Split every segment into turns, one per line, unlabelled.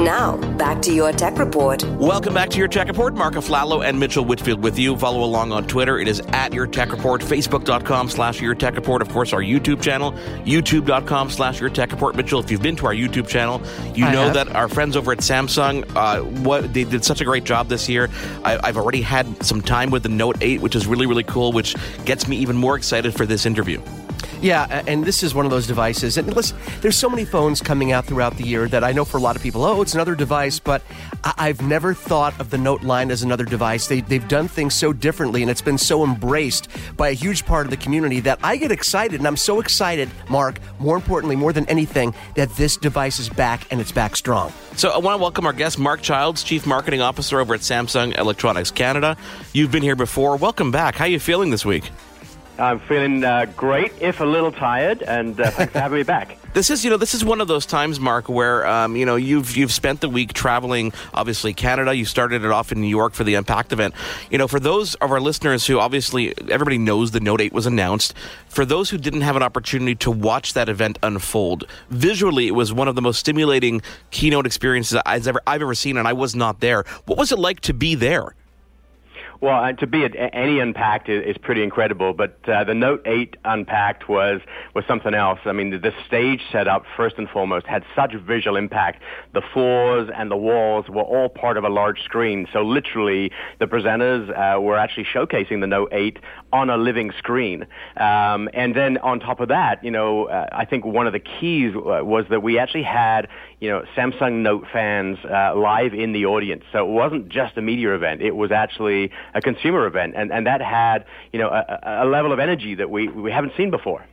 Now, back to your tech report.
Welcome back to your tech report. Mark Aflalo and Mitchell Whitfield with you. Follow along on Twitter. It is at your tech report, facebook.com slash your tech report. Of course, our YouTube channel, youtube.com slash your tech report. Mitchell, if you've been to our YouTube channel, you
I
know
have.
that our friends over at Samsung, uh, what they did such a great job this year. I, I've already had some time with the Note 8, which is really, really cool, which gets me even more excited for this interview.
Yeah, and this is one of those devices. And listen, there's so many phones coming out throughout the year that I know for a lot of people, oh, it's another device, but I- I've never thought of the Note line as another device. They- they've done things so differently, and it's been so embraced by a huge part of the community that I get excited, and I'm so excited, Mark, more importantly, more than anything, that this device is back and it's back strong.
So I want to welcome our guest, Mark Childs, Chief Marketing Officer over at Samsung Electronics Canada. You've been here before. Welcome back. How are you feeling this week?
I'm feeling uh, great, if a little tired, and uh, thanks for having me back.
This is, you know, this is one of those times, Mark, where um, you know you've you've spent the week traveling. Obviously, Canada. You started it off in New York for the Unpacked event. You know, for those of our listeners who obviously everybody knows the Note 8 was announced. For those who didn't have an opportunity to watch that event unfold, visually it was one of the most stimulating keynote experiences I've ever I've ever seen, and I was not there. What was it like to be there?
Well, to be at any Unpacked is, is pretty incredible, but uh, the Note 8 Unpacked was was something else. I mean, the, the stage setup, first and foremost, had such visual impact. The floors and the walls were all part of a large screen, so literally the presenters uh, were actually showcasing the Note 8 on a living screen. Um, and then on top of that, you know, uh, I think one of the keys uh, was that we actually had, you know, Samsung Note fans uh, live in the audience. So it wasn't just a media event; it was actually a consumer event, and and that had, you know, a, a level of energy that we we haven't seen before.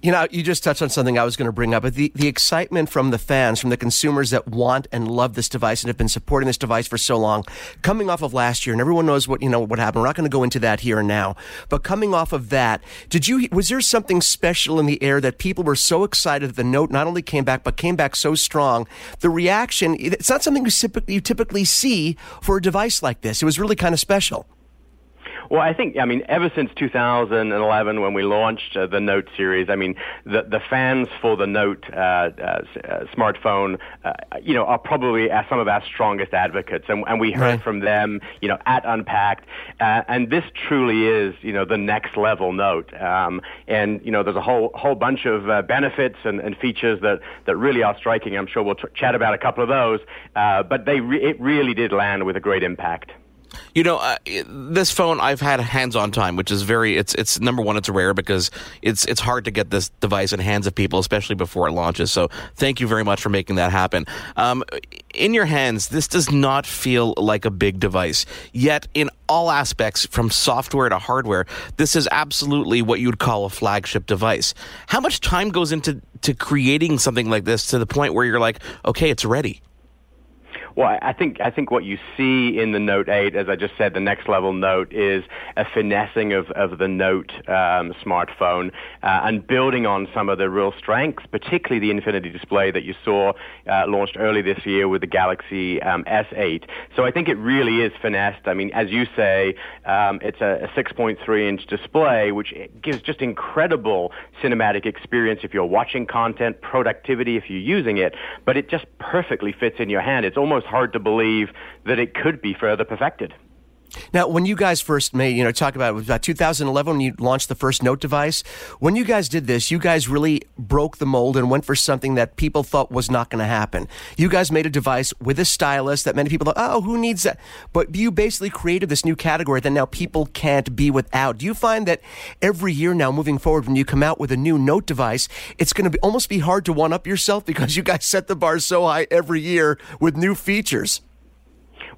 You know, you just touched on something I was going to bring up. But the, the excitement from the fans, from the consumers that want and love this device and have been supporting this device for so long, coming off of last year, and everyone knows what you know what happened. We're not going to go into that here and now. But coming off of that, did you was there something special in the air that people were so excited that the note not only came back but came back so strong? The reaction, it's not something you typically, you typically see for a device like this. It was really kind of special.
Well, I think, I mean, ever since 2011 when we launched uh, the Note series, I mean, the, the fans for the Note uh, uh, uh, smartphone, uh, you know, are probably uh, some of our strongest advocates. And, and we heard
Right.
from them, you know, at Unpacked. Uh, and this truly is, you know, the next level Note. Um, and, you know, there's a whole, whole bunch of uh, benefits and, and features that, that really are striking. I'm sure we'll t- chat about a couple of those. Uh, but they re- it really did land with a great impact.
You know, uh, this phone I've had hands-on time, which is very. It's it's number one. It's rare because it's it's hard to get this device in hands of people, especially before it launches. So, thank you very much for making that happen. Um, in your hands, this does not feel like a big device. Yet, in all aspects, from software to hardware, this is absolutely what you would call a flagship device. How much time goes into to creating something like this to the point where you're like, okay, it's ready?
Well, I think I think what you see in the Note 8, as I just said, the next level Note is a finessing of, of the Note um, smartphone uh, and building on some of the real strengths, particularly the Infinity display that you saw uh, launched early this year with the Galaxy um, S8. So I think it really is finessed. I mean, as you say, um, it's a, a 6.3 inch display, which gives just incredible cinematic experience if you're watching content, productivity if you're using it, but it just perfectly fits in your hand. It's almost hard to believe that it could be further perfected.
Now, when you guys first made, you know, talk about it was about 2011 when you launched the first Note device. When you guys did this, you guys really broke the mold and went for something that people thought was not going to happen. You guys made a device with a stylus that many people thought, oh, who needs that? But you basically created this new category that now people can't be without. Do you find that every year now, moving forward, when you come out with a new Note device, it's going to be almost be hard to one up yourself because you guys set the bar so high every year with new features?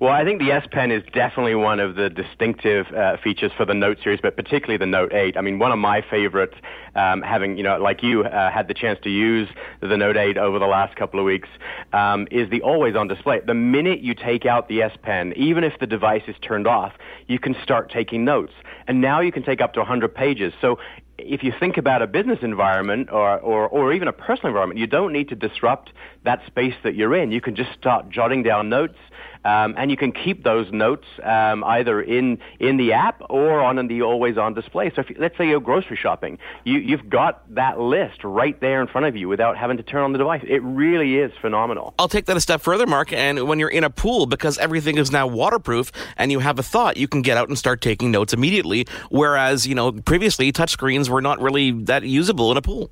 Well, I think the S Pen is definitely one of the distinctive uh, features for the Note series, but particularly the Note 8. I mean, one of my favorites, um, having, you know, like you uh, had the chance to use the Note 8 over the last couple of weeks, um, is the always on display. The minute you take out the S Pen, even if the device is turned off, you can start taking notes. And now you can take up to 100 pages. So if you think about a business environment or, or, or even a personal environment, you don't need to disrupt that space that you're in. You can just start jotting down notes um, and you can keep those notes um, either in, in the app or on the always on display. So if, let's say you're grocery shopping, you, you've got that list right there in front of you without having to turn on the device. It really is phenomenal.
I'll take that a step further, Mark. And when you're in a pool, because everything is now waterproof and you have a thought, you can get out and start taking notes immediately. Whereas, you know, previously touchscreens were not really that usable in a pool.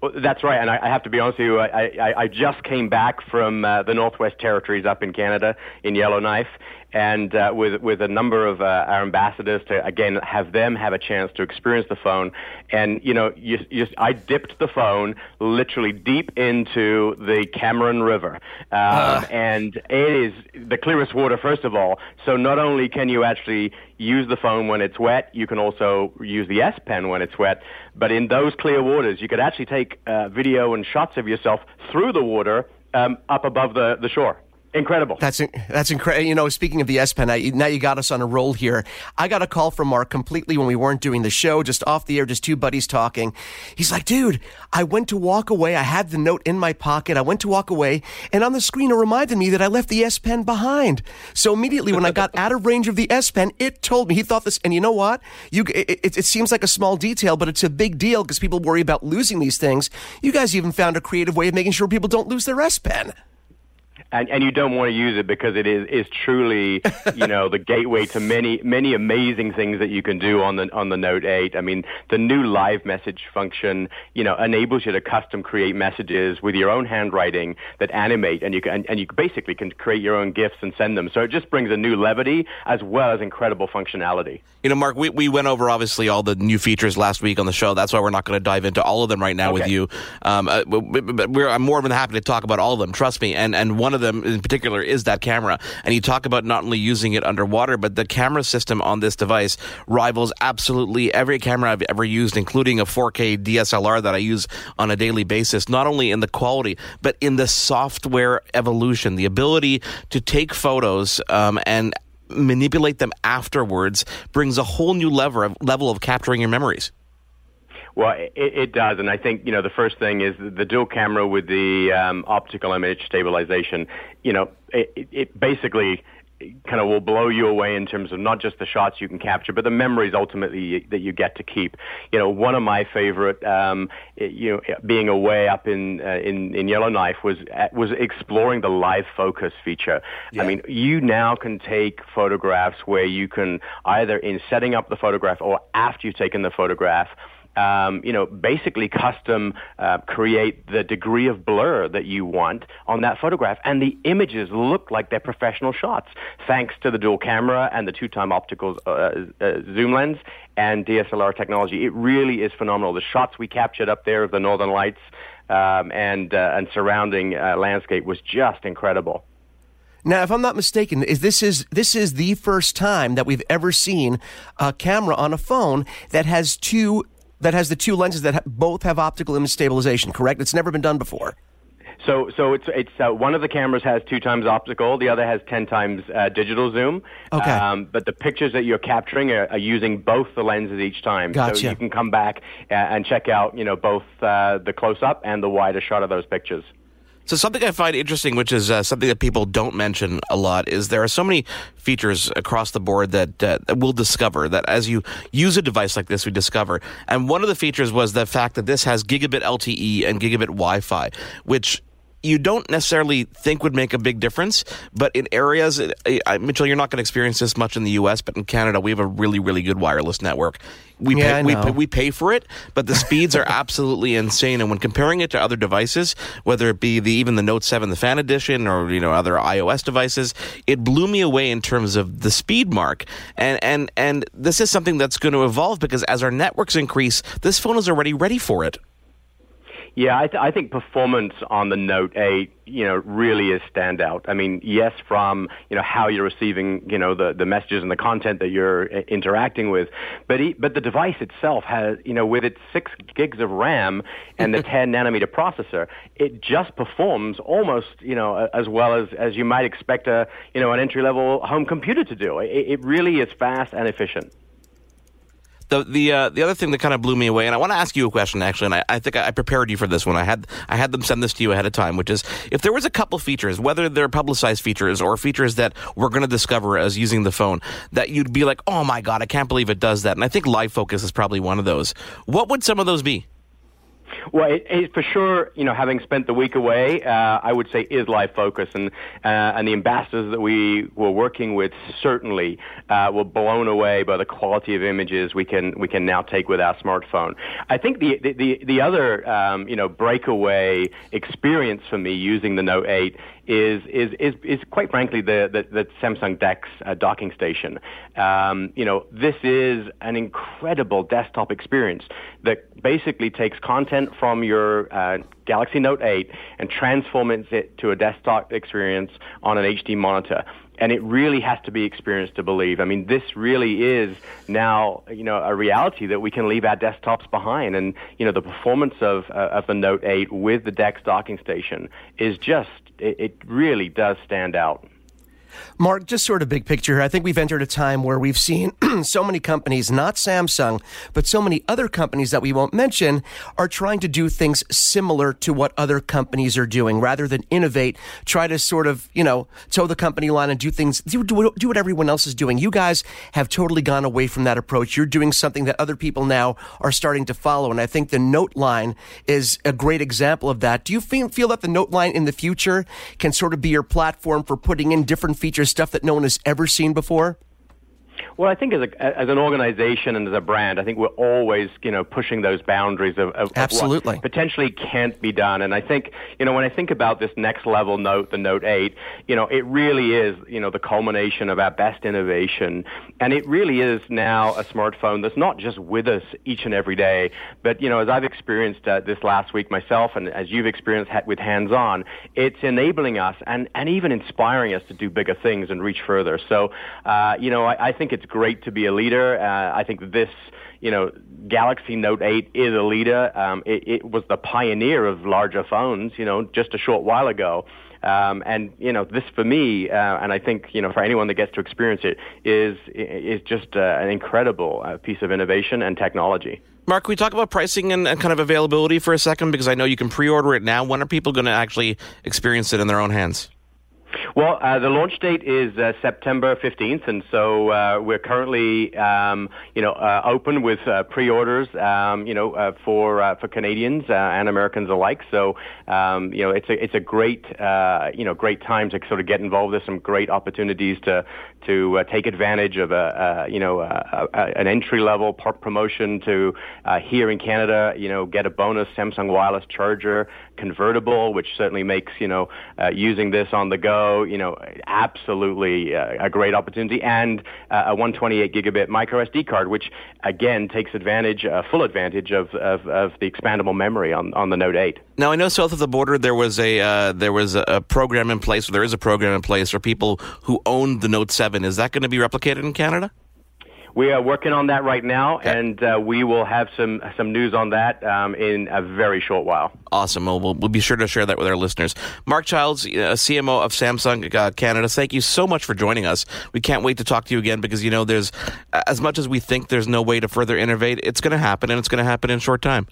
Well, that's right, and I, I have to be honest with you. I, I, I just came back from uh, the Northwest Territories up in Canada in Yellowknife, and uh, with with a number of uh, our ambassadors to again have them have a chance to experience the phone. And you know, you, you, I dipped the phone literally deep into the Cameron River, um, uh. and it is the clearest water. First of all, so not only can you actually use the phone when it's wet, you can also use the S Pen when it's wet. But in those clear waters, you could actually take uh, video and shots of yourself through the water um, up above the, the shore. Incredible.
That's that's incredible. You know, speaking of the S Pen, now you got us on a roll here. I got a call from Mark completely when we weren't doing the show, just off the air, just two buddies talking. He's like, "Dude, I went to walk away. I had the note in my pocket. I went to walk away, and on the screen it reminded me that I left the S Pen behind. So immediately when I got out of range of the S Pen, it told me he thought this. And you know what? You it, it, it seems like a small detail, but it's a big deal because people worry about losing these things. You guys even found a creative way of making sure people don't lose their S Pen."
And and you don't want to use it because it is is truly you know the gateway to many many amazing things that you can do on the on the Note 8. I mean, the new live message function, you know, enables you to custom create messages with your own handwriting that animate, and you can and, and you basically can create your own gifts and send them. So it just brings a new levity as well as incredible functionality.
You know, Mark, we, we went over obviously all the new features last week on the show. That's why we're not going to dive into all of them right now okay. with you. Um, uh, but we're, I'm more than happy to talk about all of them. Trust me. And and one of them in particular is that camera. And you talk about not only using it underwater, but the camera system on this device rivals absolutely every camera I've ever used, including a 4K DSLR that I use on a daily basis, not only in the quality, but in the software evolution, the ability to take photos um, and manipulate them afterwards brings a whole new level of, level of capturing your memories.
Well, it, it, does, and I think you know the first thing is the dual camera with the um, optical image stabilization. You know, it, it basically kind of will blow you away in terms of not just the shots you can capture, but the memories ultimately that you get to keep. You know, one of my favorite, um, you know, being away up in uh, in in Yellowknife was uh, was exploring the live focus feature. Yeah. I mean, you now can take photographs where you can either in setting up the photograph or after you've taken the photograph um, you know, basically custom uh, create the degree of blur that you want on that photograph. And the images look like they're professional shots thanks to the dual camera and the two-time optical uh, uh, zoom lens and DSLR technology. It really is phenomenal. The shots we captured up there of the Northern Lights um, and, uh, and surrounding uh, landscape was just incredible.
Now, if I'm not mistaken, is this is this is the first time that we've ever seen a camera on a phone that has two that has the two lenses that ha- both have optical image stabilization, correct? It's never been done before.
So, so it's it's uh, one of the cameras has two times optical, the other has ten times uh, digital zoom.
Okay.
Um, but the pictures that you're capturing are, are, using both the lenses each time.
Gotcha.
So you can come back uh, and check out, you know, both uh, the close up and the wider shot of those pictures.
So something I find interesting, which is uh, something that people don't mention a lot, is there are so many features across the board that, uh, that we'll discover that as you use a device like this, we discover. And one of the features was the fact that this has gigabit LTE and gigabit Wi-Fi, which you don't necessarily think would make a big difference, but in areas, I, Mitchell, you're not going to experience this much in the U.S., but in Canada, we have a really, really good wireless network. We
yeah,
pay, we, pay, we pay for it, but the speeds are absolutely insane. And when comparing it to other devices, whether it be the even the Note 7, the Fan Edition, or you know other iOS devices, it blew me away in terms of the speed mark. And and and this is something that's going to evolve because as our networks increase, this phone is already ready for it.
Yeah, I, th- I think performance on the Note 8, you know, really is standout. I mean, yes, from you know how you're receiving, you know, the, the messages and the content that you're uh, interacting with, but he, but the device itself has, you know, with its six gigs of RAM and the 10 nanometer processor, it just performs almost, you know, as well as as you might expect a, you know, an entry level home computer to do. It, it really is fast and efficient
the the uh, the other thing that kind of blew me away, and I want to ask you a question actually, and I, I think I prepared you for this one. I had I had them send this to you ahead of time, which is if there was a couple features, whether they're publicized features or features that we're going to discover as using the phone, that you'd be like, oh my god, I can't believe it does that. And I think Live Focus is probably one of those. What would some of those be?
Well, it, it, for sure, you know, having spent the week away, uh, I would say is live focus, and uh, and the ambassadors that we were working with certainly uh, were blown away by the quality of images we can we can now take with our smartphone. I think the the the other um, you know breakaway experience for me using the Note 8 is is is, is quite frankly the the, the Samsung DeX uh, docking station. Um, you know, this is an incredible desktop experience that basically takes content from your uh, Galaxy Note 8 and transforms it to a desktop experience on an HD monitor and it really has to be experienced to believe. I mean, this really is now, you know, a reality that we can leave our desktops behind. And, you know, the performance of, uh, of the Note 8 with the DeX docking station is just, it, it really does stand out.
Mark, just sort of big picture here. I think we've entered a time where we've seen so many companies, not Samsung, but so many other companies that we won't mention, are trying to do things similar to what other companies are doing. Rather than innovate, try to sort of, you know, toe the company line and do things, do, do, do what everyone else is doing. You guys have totally gone away from that approach. You're doing something that other people now are starting to follow. And I think the Note line is a great example of that. Do you feel, feel that the Note line in the future can sort of be your platform for putting in different features? Features, stuff that no one has ever seen before?
Well, I think as, a, as an organization and as a brand, I think we're always, you know, pushing those boundaries of, of,
Absolutely.
Of what potentially can't be done. And I think, you know, when I think about this next level note, the Note 8, you know, it really is, you know, the culmination of our best innovation. And it really is now a smartphone that's not just with us each and every day, but, you know, as I've experienced uh, this last week myself and as you've experienced with hands-on, it's enabling us and, and even inspiring us to do bigger things and reach further. So, uh, you know, I, I think it's great to be a leader. Uh, I think this, you know, Galaxy Note 8 is a leader. Um, it, it was the pioneer of larger phones, you know, just a short while ago. Um, and you know, this for me, uh, and I think you know, for anyone that gets to experience it, is is just uh, an incredible uh, piece of innovation and technology.
Mark, we talk about pricing and, and kind of availability for a second? Because I know you can pre-order it now. When are people going to actually experience it in their own hands?
Well, uh, the launch date is uh, September 15th, and so uh, we're currently, um, you know, uh, open with uh, pre-orders, um, you know, uh, for for Canadians and Americans alike. So, um, you know, it's a it's a great, you know, great time to sort of get involved. There's some great opportunities to to take advantage of a, you know, a, a, an entry level promotion to here in Canada, you know, get a bonus Samsung wireless charger convertible, which certainly makes you know using this on the go you know, absolutely uh, a great opportunity, and uh, a 128 gigabit micro SD card, which again takes advantage, uh, full advantage of, of, of, the expandable memory on, on the Note 8.
Now I know south of the border there was a uh, there was a program in place, or there is a program in place for people who owned the Note 7. Is that going to be replicated in Canada?
We are working on that right now, okay. and uh, we will have some some news on that um, in a very short while.
Awesome. Well, we'll, we'll be sure to share that with our listeners. Mark Childs, uh, CMO of Samsung uh, Canada, thank you so much for joining us. We can't wait to talk to you again because you know there's as much as we think there's no way to further innovate, it's going to happen, and it's going to happen in short time.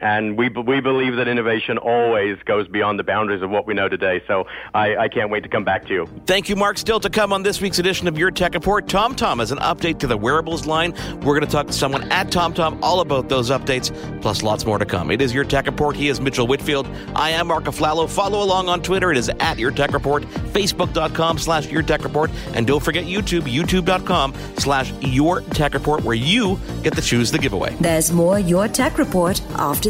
And we, we believe that innovation always goes beyond the boundaries of what we know today. So I, I can't wait to come back to you.
Thank you, Mark. Still to come on this week's edition of Your Tech Report, TomTom has an update to the wearables line. We're going to talk to someone at TomTom all about those updates, plus lots more to come. It is Your Tech Report. He is Mitchell Whitfield. I am Mark Aflalo. Follow along on Twitter. It is at Your Tech Report, Facebook.com slash Your Tech Report. And don't forget YouTube, YouTube.com slash Your Tech Report, where you get to choose the giveaway.
There's more Your Tech Report after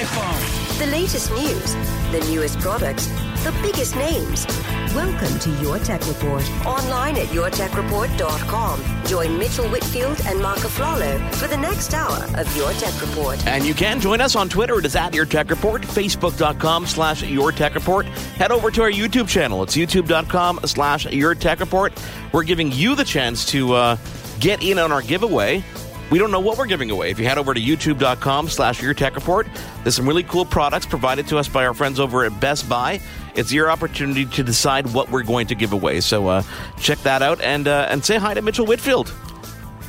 iPhone.
The latest news, the newest products, the biggest names. Welcome to Your Tech Report. Online at yourtechreport.com. Join Mitchell Whitfield and Marco Aflalo for the next hour of Your Tech Report.
And you can join us on Twitter. It is at Your Tech Report, Facebook.com slash Your Tech Report. Head over to our YouTube channel. It's YouTube.com slash Your Tech Report. We're giving you the chance to uh, get in on our giveaway. We don't know what we're giving away. If you head over to youtube.com slash your tech report, there's some really cool products provided to us by our friends over at Best Buy. It's your opportunity to decide what we're going to give away. So uh, check that out and uh, and say hi to Mitchell Whitfield.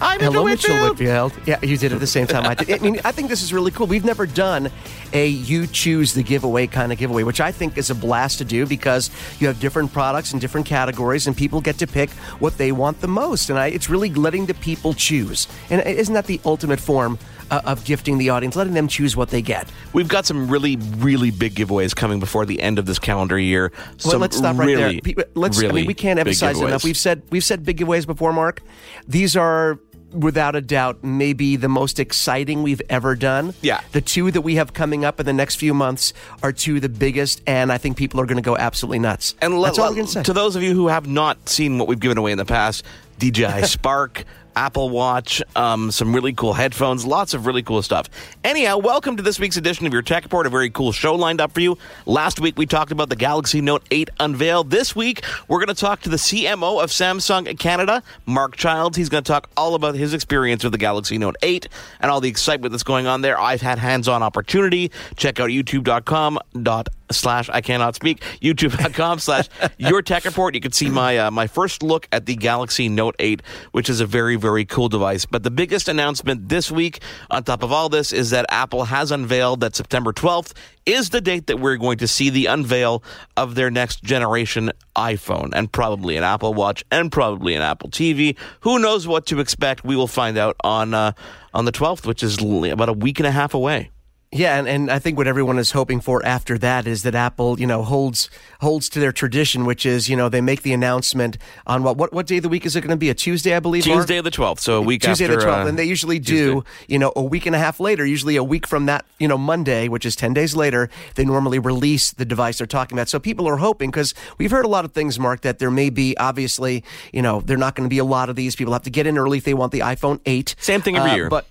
Hi, Mitchell
Hello,
Whitfield.
Mitchell Whitfield. Yeah, you did it at the same time I did. I mean, I think this is really cool. We've never done a you choose the giveaway kind of giveaway, which I think is a blast to do because you have different products in different categories and people get to pick what they want the most. And I, it's really letting the people choose. And isn't that the ultimate form uh, of gifting the audience, letting them choose what they get?
We've got some really, really big giveaways coming before the end of this calendar year.
Well, let's stop right
really,
there. Let's. I mean, we can't emphasize enough. We've said we've said big giveaways before, Mark. These are without a doubt maybe the most exciting we've ever done.
Yeah.
The two that we have coming up in the next few months are two of the biggest, and I think people are going to go absolutely nuts.
And
that's all
let-
we're going to say.
To those of you who have not seen what we've given away in the past, DJI Spark, Apple Watch, um, some really cool headphones, lots of really cool stuff. Anyhow, welcome to this week's edition of your Tech Report. A very cool show lined up for you. Last week we talked about the Galaxy Note 8 unveil. This week we're going to talk to the CMO of Samsung Canada, Mark Childs. He's going to talk all about his experience with the Galaxy Note 8 and all the excitement that's going on there. I've had hands-on opportunity. Check out youtube.com dot slash I cannot speak youtube.com slash your tech report. You can see my uh, my first look at the Galaxy Note 8 which is a very very cool device. But the biggest announcement this week on top of all this is that Apple has unveiled that September 12th is the date that we're going to see the unveil of their next generation iPhone and probably an Apple Watch and probably an Apple TV who knows what to expect? We will find out on uh, on the 12th which is about a week and a half away
Yeah, and, and I think what everyone is hoping for after that is that Apple, you know, holds holds to their tradition, which is, you know, they make the announcement on what what, what day of the week is it going to be? A Tuesday, I believe.
Tuesday the 12th so a week
Tuesday
after
the 12th.
uh,
and they usually do, you know, a week and a half later, usually a week from that, you know, Monday, which is 10 days later, they normally release the device they're talking about. So people are hoping, because we've heard a lot of things, Mark, that there may be, obviously, you know, there are not going to be a lot of these. People have to get in early if they want the iPhone 8.
Same thing every
Uh,
year.
But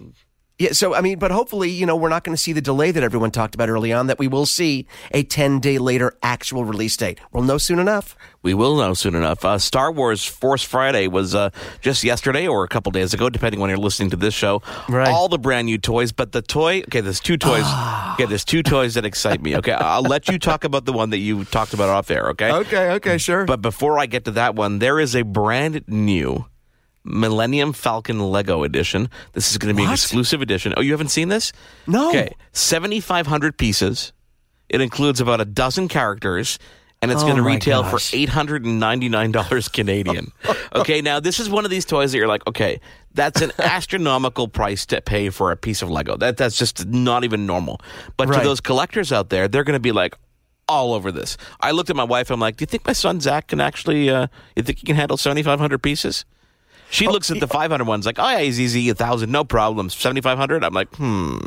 yeah, so I mean, but hopefully, you know, we're not going to see the delay that everyone talked about early on. That we will see a ten day later actual release date. We'll know soon enough.
We will know soon enough. Uh, Star Wars Force Friday was uh, just yesterday or a couple days ago, depending when you're listening to this show.
Right.
All the brand new toys, but the toy. Okay, there's two toys. okay, there's two toys that excite me. Okay, I'll let you talk about the one that you talked about off air. Okay.
Okay, okay, sure.
But before I get to that one, there is a brand new Millennium Falcon Lego edition. This is going to be an exclusive edition. Oh, you haven't seen this?
No.
Okay, 7,500 pieces. It includes about a dozen characters. And it's
Oh
going to retail
gosh.
for $899 Canadian. okay, now this is one of these toys that you're like, okay, that's an astronomical price to pay for a piece of Lego. That That's just not even normal. But
Right.
to those collectors out there, they're going to be like, all over this. I looked at my wife. I'm like, "Do you think my son Zach can actually? Uh, you think he can handle 7,500 pieces?" She
Oh,
looks at the 500 ones like, "Oh yeah, he's easy, a thousand, no problem. 7,500." I'm like, "Hmm."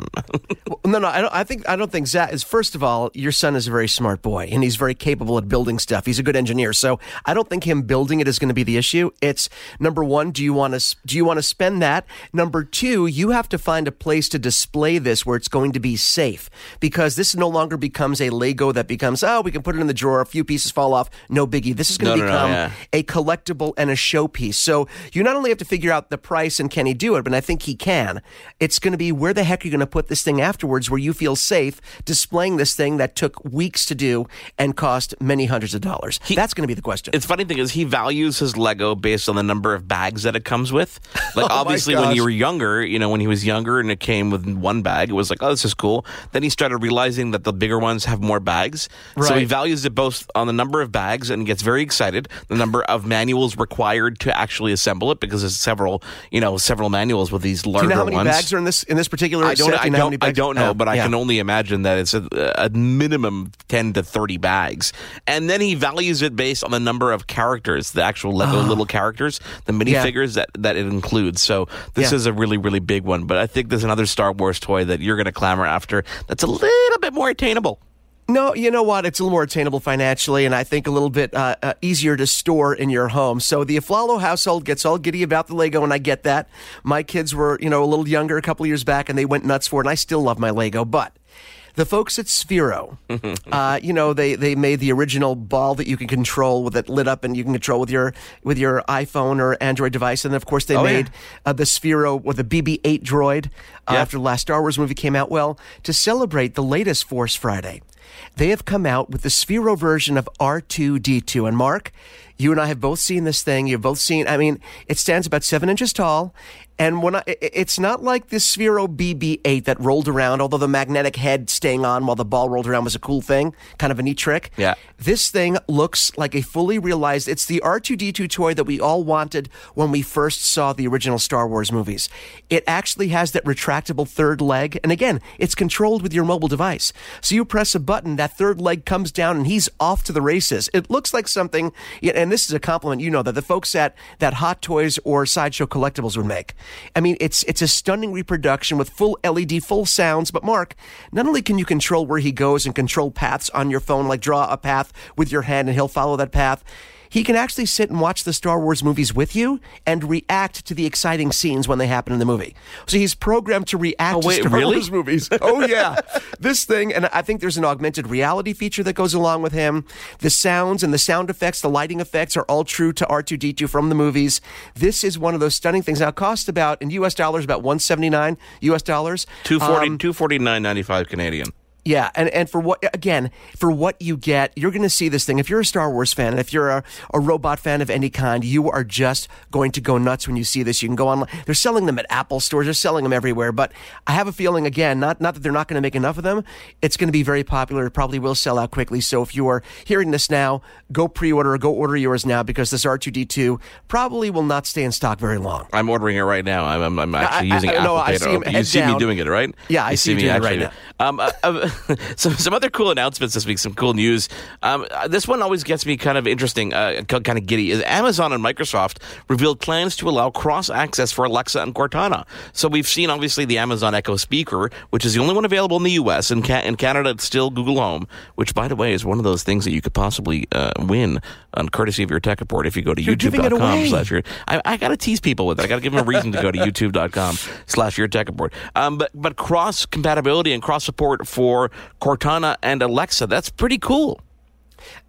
Well, no, no, I don't. I think I don't think Zach is. First of all, your son is a very smart boy, and he's very capable at building stuff. He's a good engineer, so I don't think him building it is going to be the issue. It's number one. Do you want to do you want to spend that? Number two, you have to find a place to display this where it's going to be safe, because this no longer becomes a Lego that becomes oh we can put it in the drawer, a few pieces fall off, no biggie. This is going
No,
to
no, no,
become
yeah.
a collectible and a showpiece. So you're not not only have to figure out the price and can he do it, but I think he can. It's going to be where the heck are you going to put this thing afterwards where you feel safe displaying this thing that took weeks to do and cost many hundreds of dollars. He, That's going to be the question.
It's funny thing is he values his Lego based on the number of bags that it comes with. Like oh obviously when you were younger, you know, when he was younger and it came with one bag, it was like, oh, this is cool. Then he started realizing that the bigger ones have more bags. Right. So he values it both on the number of bags and gets very excited. The number of manuals required to actually assemble it because there's several, you know, several manuals with these larger
Do you know how many
ones.
bags are in this in this particular
I don't,
set?
I
Do
don't, I don't know,
uh,
but I can only imagine that it's a, a minimum 10 to 30 bags. And then he values it based on the number of characters, the actual Lego
Oh.
little characters, the minifigures that, that it includes. So this
Yeah.
is a really, really big one. But I think there's another Star Wars toy that you're going to clamor after that's a little bit more attainable.
No, you know what? It's a little more attainable financially, and I think a little bit uh, uh, easier to store in your home. So the Aflalo household gets all giddy about the Lego, and I get that. My kids were, you know, a little younger a couple years back, and they went nuts for it, and I still love my Lego. But the folks at Sphero, uh, you know, they, they made the original ball that you can control with it lit up, and you can control with your with your iPhone or Android device. And of course, they
Oh,
made
yeah.
uh, the Sphero with a BB-8 droid uh,
Yeah.
after the last Star Wars movie came out. Well, to celebrate the latest Force Friday, they have come out with the Sphero version of R2D2. And Mark, you and I have both seen this thing. You've both seen. I mean, it stands about seven inches tall. And when I, it's not like the Sphero BB-8 that rolled around, although the magnetic head staying on while the ball rolled around was a cool thing, kind of a neat trick.
Yeah.
This thing looks like a fully realized, it's the R2D2 toy that we all wanted when we first saw the original Star Wars movies. It actually has that retractable third leg. And again, it's controlled with your mobile device. So you press a button, that third leg comes down and he's off to the races. It looks like something, and this is a compliment, you know, that the folks at that Hot Toys or Sideshow Collectibles would make. I mean, it's, it's a stunning reproduction with full LED, full sounds. But Mark, not only can you control where he goes and control paths on your phone, like draw a path with your hand and he'll follow that path. He can actually sit and watch the Star Wars movies with you and react to the exciting scenes when they happen in the movie. So he's programmed to react
Oh, wait,
to Star
really?
Wars movies. Oh yeah, this thing, and I think there's an augmented reality feature that goes along with him. The sounds and the sound effects, the lighting effects are all true to R2D2 from the movies. This is one of those stunning things. Now, it costs about in U.S. dollars about 179 U.S. dollars.
240,
Um,
249.95 Canadian.
Yeah, and, and for what again for what you get, you're going to see this thing. If you're a Star Wars fan, and if you're a, a robot fan of any kind, you are just going to go nuts when you see this. You can go online; they're selling them at Apple stores, they're selling them everywhere. But I have a feeling, again, not not that they're not going to make enough of them. It's going to be very popular. It probably will sell out quickly. So if you are hearing this now, go pre-order or go order yours now because this R2D2 probably will not stay in stock very long.
I'm ordering it right now. I'm, I'm, I'm actually
I-
using
I-
Apple
no, I
Pay.
see him
you see me doing it, right?
Yeah, I
you
see you
me
doing it
actually.
right
Um, uh, uh, some some other cool announcements this week. Some cool news. Um, uh, this one always gets me kind of interesting, uh, kind of giddy. Is Amazon and Microsoft revealed plans to allow cross access for Alexa and Cortana. So we've seen obviously the Amazon Echo speaker, which is the only one available in the U.S. In, Ca- in Canada, it's still Google Home, which by the way is one of those things that you could possibly uh, win on courtesy of your tech report if you go to
You're giving it
youtube.com slash your I, I got to tease people with it. I got to give them a reason to go to youtube.com slash your tech report. Um, but, but cross compatibility and cross support for Cortana and Alexa, that's pretty cool.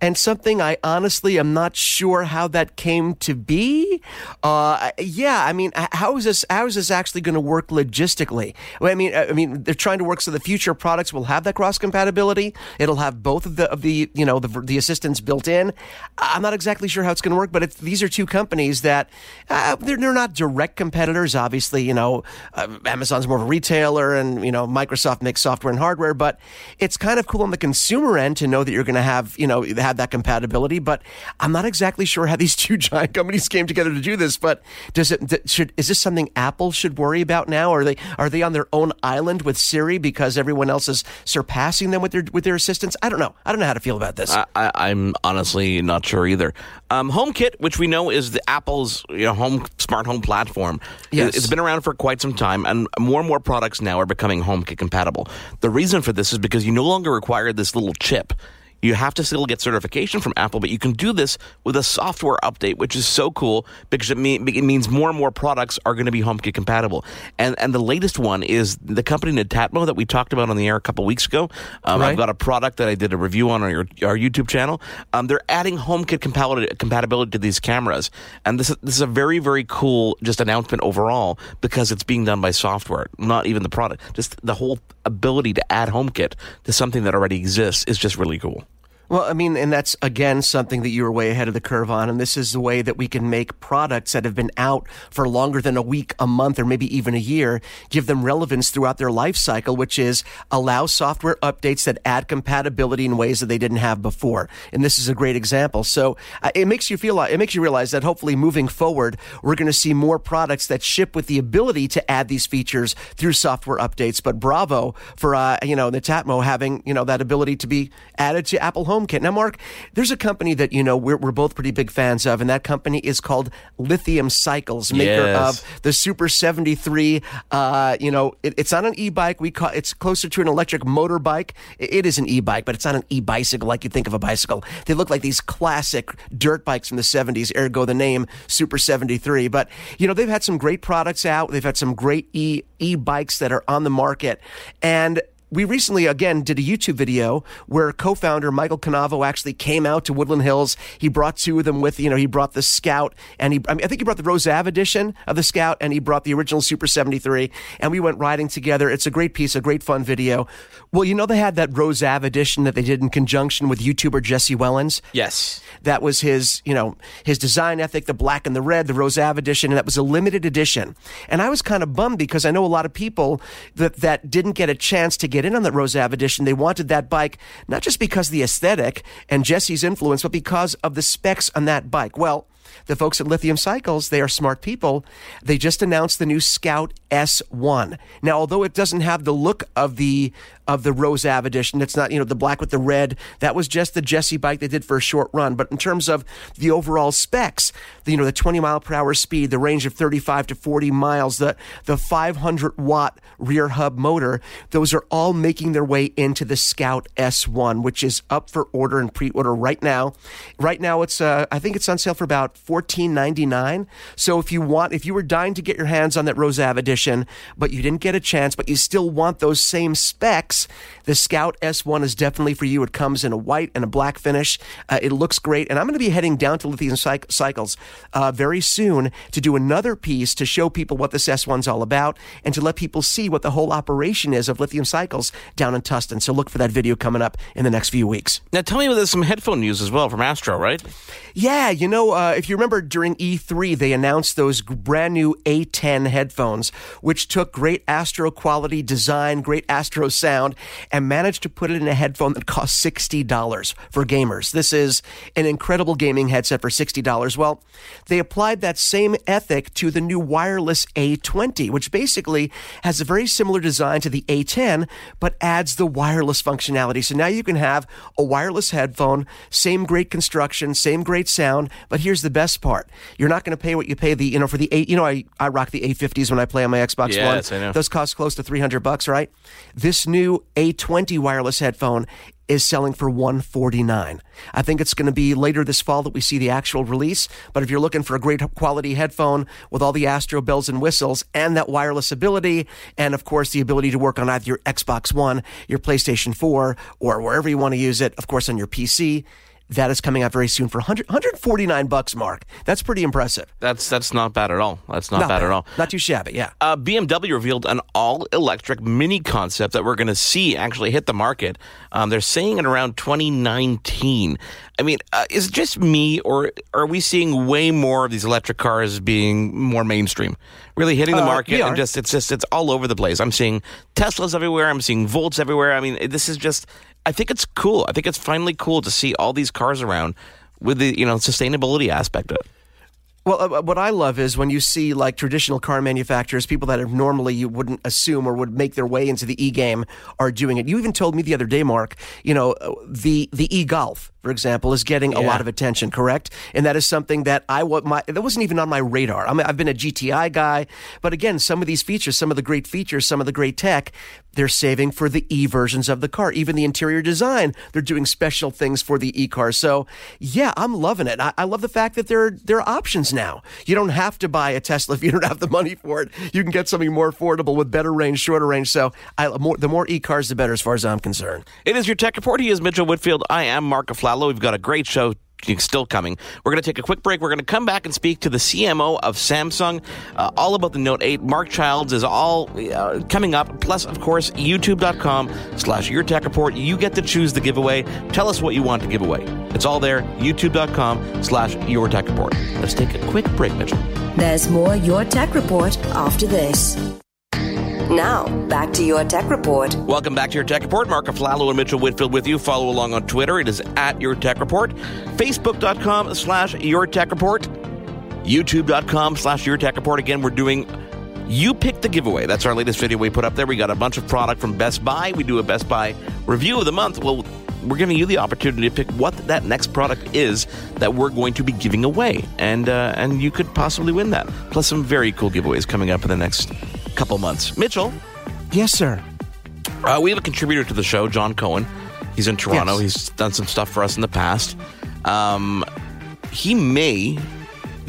And something I honestly am not sure how that came to be. Uh, yeah, I mean, how is this? How is this actually going to work logistically? I mean, I mean, they're trying to work so the future products will have that cross compatibility. It'll have both of the of the you know the the assistants built in. I'm not exactly sure how it's going to work, but these are two companies that uh, they're they're not direct competitors. Obviously, you know, uh, Amazon's more of a retailer, and you know, Microsoft makes software and hardware. But it's kind of cool on the consumer end to know that you're going to have you know have that compatibility. But I'm not exactly sure how these two giant companies came together to do this. But does it should is this something Apple should worry about now? Are they are they on their own island with Siri because everyone else is surpassing them with their with their assistants? I don't know. I don't know how to feel about this.
I, I'm honestly not sure either. Um, HomeKit, which we know is the Apple's you know home smart home platform,
Yes.
it, has been around for quite some time, and more and more products now are becoming HomeKit compatible. The reason for this is because you no longer require this little chip. You have to still get certification from Apple, but you can do this with a software update, which is so cool because it, mean, it means more and more products are going to be HomeKit compatible. And and the latest one is the company Netatmo that we talked about on the air a couple weeks ago. Um, right. I've got a product that I did a review on our, our YouTube channel. Um, they're adding HomeKit compatibility, compatibility to these cameras, and this is, this is a very very cool just announcement overall because it's being done by software, not even the product. Just the whole ability to add HomeKit to something that already exists is just really cool.
Well, I mean, and that's again something that you were way ahead of the curve on. And this is the way that we can make products that have been out for longer than a week, a month, or maybe even a year, give them relevance throughout their life cycle, which is allow software updates that add compatibility in ways that they didn't have before. And this is a great example. So uh, it makes you feel, it makes you realize that hopefully moving forward, we're going to see more products that ship with the ability to add these features through software updates. But bravo for, uh, you know, the Netatmo having, you know, that ability to be added to Apple Home Now, Mark, there's a company that you know we're, we're both pretty big fans of, and that company is called Lithium Cycles, maker yes. of the Super 73. Uh, you know, it, it's not an e-bike. We call it's closer to an electric motorbike. It, it is an e-bike, but it's not an e-bicycle like you think of a bicycle. They look like these classic dirt bikes from the 70s. Ergo, the name Super 73. But you know, they've had some great products out. They've had some great e e-bikes that are on the market, and we recently again did a YouTube video where co-founder Michael Canavo actually came out to Woodland Hills. He brought two of them with, you know, he brought the Scout and he, I, mean, I think he brought the Rose Ave edition of the Scout and he brought the original Super 73 and we went riding together. It's a great piece, a great fun video. Well, you know, they had that Rose Ave edition that they did in conjunction with YouTuber Jesse Wellens.
Yes.
That was his, you know, his design ethic, the black and the red, the Rose Ave edition, and that was a limited edition. And I was kind of bummed because I know a lot of people that, that didn't get a chance to get in on that Rose Ave edition. They wanted that bike not just because the aesthetic and Jesse's influence, but because of the specs on that bike. Well, the folks at Lithium Cycles, they are smart people. They just announced the new Scout S1. Now, although it doesn't have the look of the of the Rose Ave edition, it's not you know the black with the red. That was just the Jesse bike they did for a short run. But in terms of the overall specs, the, you know the 20 mile per hour speed, the range of 35 to 40 miles, the the 500 watt rear hub motor, those are all making their way into the Scout S1, which is up for order and pre-order right now. Right now, it's uh, I think it's on sale for about $14.99. So if you want, if you were dying to get your hands on that Rose Ave edition, but you didn't get a chance, but you still want those same specs, the Scout S1 is definitely for you. It comes in a white and a black finish. Uh, it looks great. And I'm going to be heading down to Lithium Cycles uh, very soon to do another piece to show people what this S1's all about and to let people see what the whole operation is of Lithium Cycles down in Tustin. So look for that video coming up in the next few weeks.
Now tell me, there's some headphone news as well from Astro, right?
Yeah, you know, uh, if you remember during E3, they announced those brand new A10 headphones, which took great Astro quality design, great Astro sound, and managed to put it in a headphone that cost $60 for gamers. This is an incredible gaming headset for $60. Well, they applied that same ethic to the new wireless A20, which basically has a very similar design to the A10, but adds the wireless functionality. So now you can have a wireless headphone, same great construction, same great sound, but here's the best part. You're not going to pay what you pay the, you know, for the eight, you know, I, I rock the A50s when I play on my Xbox
yes,
One.
I know.
Those cost close to 300 bucks, right? This new A20 wireless headphone is selling for 149. I think it's going to be later this fall that we see the actual release, but if you're looking for a great quality headphone with all the Astro bells and whistles and that wireless ability and of course the ability to work on either your Xbox 1, your PlayStation 4 or wherever you want to use it, of course on your PC, that is coming out very soon for 100, 149 bucks, Mark. That's pretty impressive.
That's that's not bad at all. That's not,
not
bad,
bad,
at all.
Not too shabby, yeah.
Uh, BMW revealed an all-electric Mini concept that we're going to see actually hit the market. Um, they're saying in around 2019. I mean, uh, is it just me, or are we seeing way more of these electric cars being more mainstream, really hitting the
Uh,
market? And just it's just it's all over the place. I'm seeing Teslas everywhere. I'm seeing Volts everywhere. I mean, this is just. I think it's cool. I think it's finally cool to see all these cars around with the you know sustainability aspect of it.
Well, uh, what I love is when you see like traditional car manufacturers, people that normally you wouldn't assume or would make their way into the e game are doing it. You even told me the other day, Mark, you know, uh, the the e golf for example, is getting yeah. a lot of attention, correct? And that is something that I what my that wasn't even on my radar. I mean, I've been a GTI guy, but again, some of these features, some of the great features, some of the great tech, they're saving for the E versions of the car. Even the interior design, they're doing special things for the E car. So yeah, I'm loving it. I, I love the fact that there there are options now. You don't have to buy a Tesla if you don't have the money for it. You can get something more affordable with better range, shorter range. So I, more, the more E cars, the better, as far as I'm concerned.
It is your tech report. He is Mitchell Whitfield. I am Mark Aflalo. We've got a great show still coming. We're going to take a quick break. We're going to come back and speak to the CMO of Samsung, uh, all about the Note 8. Mark Childs is all uh, coming up. Plus, of course, youtube.com slash your tech report. You get to choose the giveaway. Tell us what you want to give away. It's all there. youtube.com slash your tech report. Let's take a quick break, Mitchell.
There's more Your Tech Report after this. Now, back to your tech report.
Welcome back to your tech report. Mark Aflalo and Mitchell Whitfield with you. Follow along on Twitter. It is at your tech report. Facebook.com slash your tech report. YouTube.com slash your tech report. Again, we're doing you pick the giveaway. That's our latest video we put up there. We got a bunch of product from Best Buy. We do a Best Buy review of the month. Well, we're giving you the opportunity to pick what that next product is that we're going to be giving away, and uh, and you could possibly win that. Plus, some very cool giveaways coming up in the next couple months. Mitchell.
Yes, sir.
Uh, we have a contributor to the show, John Cohen. He's in Toronto. Yes. He's done some stuff for us in the past. Um, he may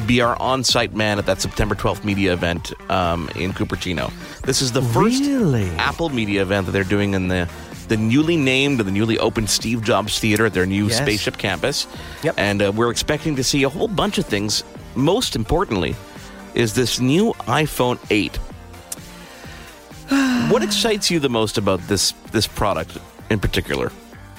be our on-site man at that September 12th media event um, in Cupertino. This is the first
really?
Apple media event that they're doing in the the newly named, and the newly opened Steve Jobs Theater at their new yes. spaceship campus.
Yep.
And uh, we're expecting to see a whole bunch of things. Most importantly, is this new iPhone 8 what excites you the most about this this product in particular?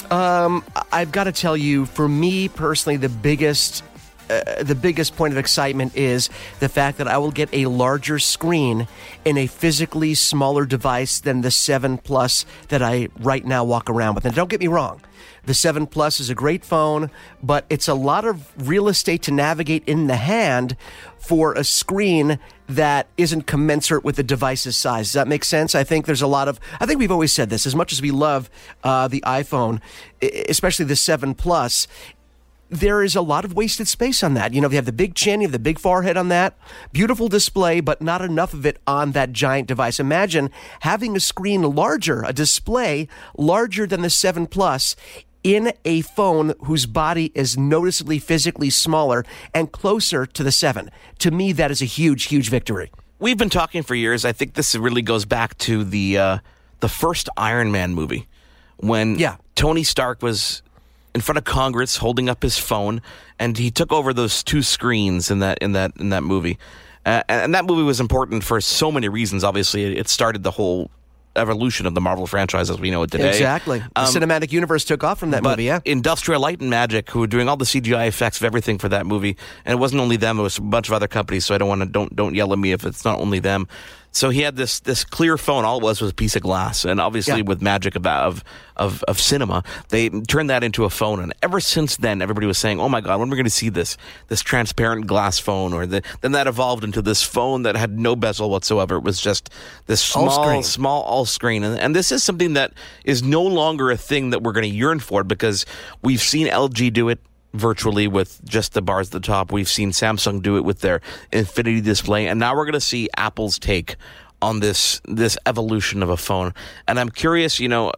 Um, I've got to tell you, for me personally, the biggest uh, the biggest point of excitement is the fact that I will get a larger screen in a physically smaller device than the 7 Plus that I right now walk around with. And don't get me wrong, the 7 Plus is a great phone, but it's a lot of real estate to navigate in the hand for a screen that isn't commensurate with the device's size. Does that make sense? I think there's a lot of, I think we've always said this, as much as we love uh, the iPhone, especially the 7 Plus, there is a lot of wasted space on that. You know, you have the big chin, you have the big forehead on that. Beautiful display, but not enough of it on that giant device. Imagine having a screen larger, a display larger than the 7 Plus in a phone whose body is noticeably physically smaller and closer to the 7. To me, that is a huge, huge victory.
We've been talking for years. I think this really goes back to the uh, the first Iron Man movie when
yeah.
Tony Stark was in front of Congress holding up his phone, and he took over those two screens in that in that in that movie. Uh, and that movie was important for so many reasons. Obviously, it started the whole evolution of the Marvel franchise as we know it today.
Exactly. The um, cinematic universe took off from that movie, yeah.
Industrial Light and Magic, who were doing all the CGI effects of everything for that movie, and it wasn't only them, it was a bunch of other companies, so I don't want to don't don't yell at me if it's not only them. So he had this this clear phone. All it was was a piece of glass, and obviously yeah. with magic of, of of of cinema, they turned that into a phone. And ever since then, everybody was saying, "Oh my God, when are we going to see this this transparent glass phone?" Or the, then that evolved into this phone that had no bezel whatsoever. It was just this small all small all screen. And, and this is something that is no longer a thing that we're going to yearn for because we've seen LG do it virtually with just the bars at the top. We've seen Samsung do it with their Infinity display, and now we're going to see Apple's take on this this evolution of a phone. And I'm curious, you know,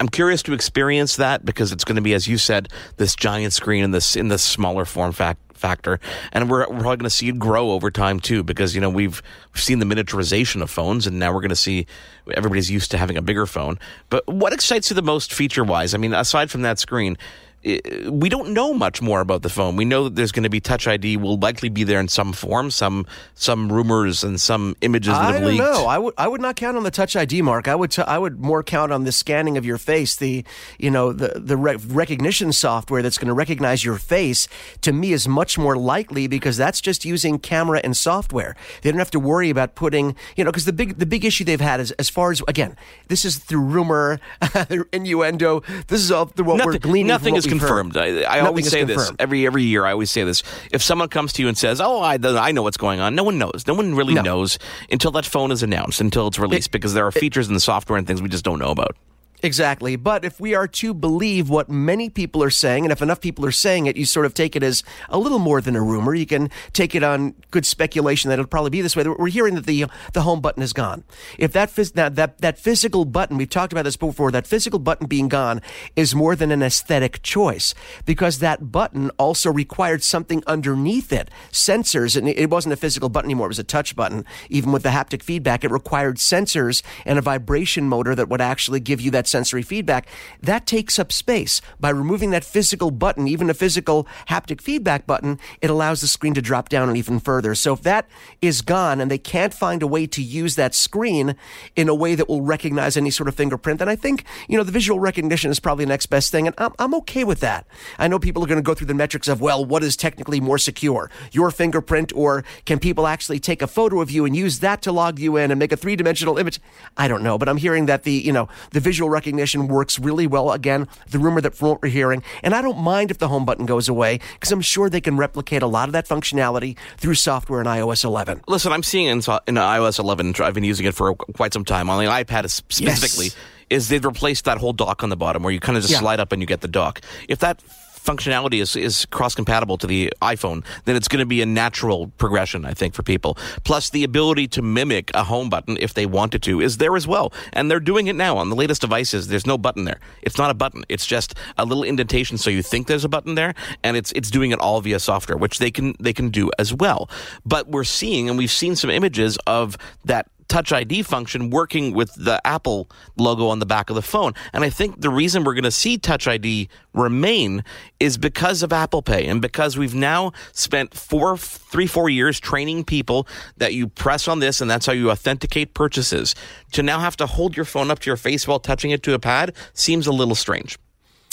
I'm curious to experience that because it's going to be, as you said, this giant screen in this in this smaller form factor factor, and we're, we're probably going to see it grow over time too. Because you know we've, we've seen the miniaturization of phones, and now we're going to see everybody's used to having a bigger phone. But what excites you the most feature wise? I mean, aside from that screen, we don't know much more about the phone. We know that there's going to be Touch ID. Will likely be there in some form. Some some rumors and some images that have leaked.
I know. I would I would not count on the Touch ID, Mark. I would t- I would more count on the scanning of your face. The you know the the re- recognition software that's going to recognize your face. To me, is much more likely because that's just using camera and software. They don't have to worry about putting you know because the big the big issue they've had is as far as again this is through rumor, innuendo. This is all through what
nothing,
we're gleaning.
Nothing is confirmed. I, I always say this every every year. I always say this. If someone comes to you and says, "Oh, I, I know what's going on," no one knows. No one really no. knows until that phone is announced, until it's released, it, because there are features in the software and things we just don't know about.
Exactly. But if we are to believe what many people are saying, and if enough people are saying it, you sort of take it as a little more than a rumor. You can take it on good speculation that it'll probably be this way. We're hearing that the the home button is gone. If that that, that that physical button, we've talked about this before, that physical button being gone is more than an aesthetic choice because that button also required something underneath it, sensors, and it wasn't a physical button anymore. It was a touch button. Even with the haptic feedback, it required sensors and a vibration motor that would actually give you that sensory feedback, that takes up space. By removing that physical button, even a physical haptic feedback button, it allows the screen to drop down even further. So if that is gone and they can't find a way to use that screen in a way that will recognize any sort of fingerprint, then I think, you know, the visual recognition is probably the next best thing. And I'm, I'm okay with that. I know people are going to go through the metrics of, well, what is technically more secure? Your fingerprint or can people actually take a photo of you and use that to log you in and make a three dimensional image? I don't know, but I'm hearing that the, you know, the visual recognition works really well. Again, the rumor that from what we're hearing, and I don't mind if the home button goes away because I'm sure they can replicate a lot of that functionality through software in iOS 11.
Listen, I'm seeing in, in iOS 11, I've been using it for quite some time on the iPad specifically. Yes. Is they've replaced that whole dock on the bottom where you kind of just yeah. slide up and you get the dock. If that functionality is, is cross compatible to the iPhone, then it's going to be a natural progression, I think, for people. Plus, the ability to mimic a home button if they wanted to is there as well. And they're doing it now on the latest devices. There's no button there. It's not a button. It's just a little indentation so you think there's a button there, and it's it's doing it all via software, which they can they can do as well. But we're seeing, and we've seen some images of that Touch ID function working with the Apple logo on the back of the phone. And I think the reason we're going to see Touch ID remain is because of Apple Pay and because we've now spent four, three, four years training people that you press on this and that's how you authenticate purchases. To now have to hold your phone up to your face while touching it to a pad seems a little strange.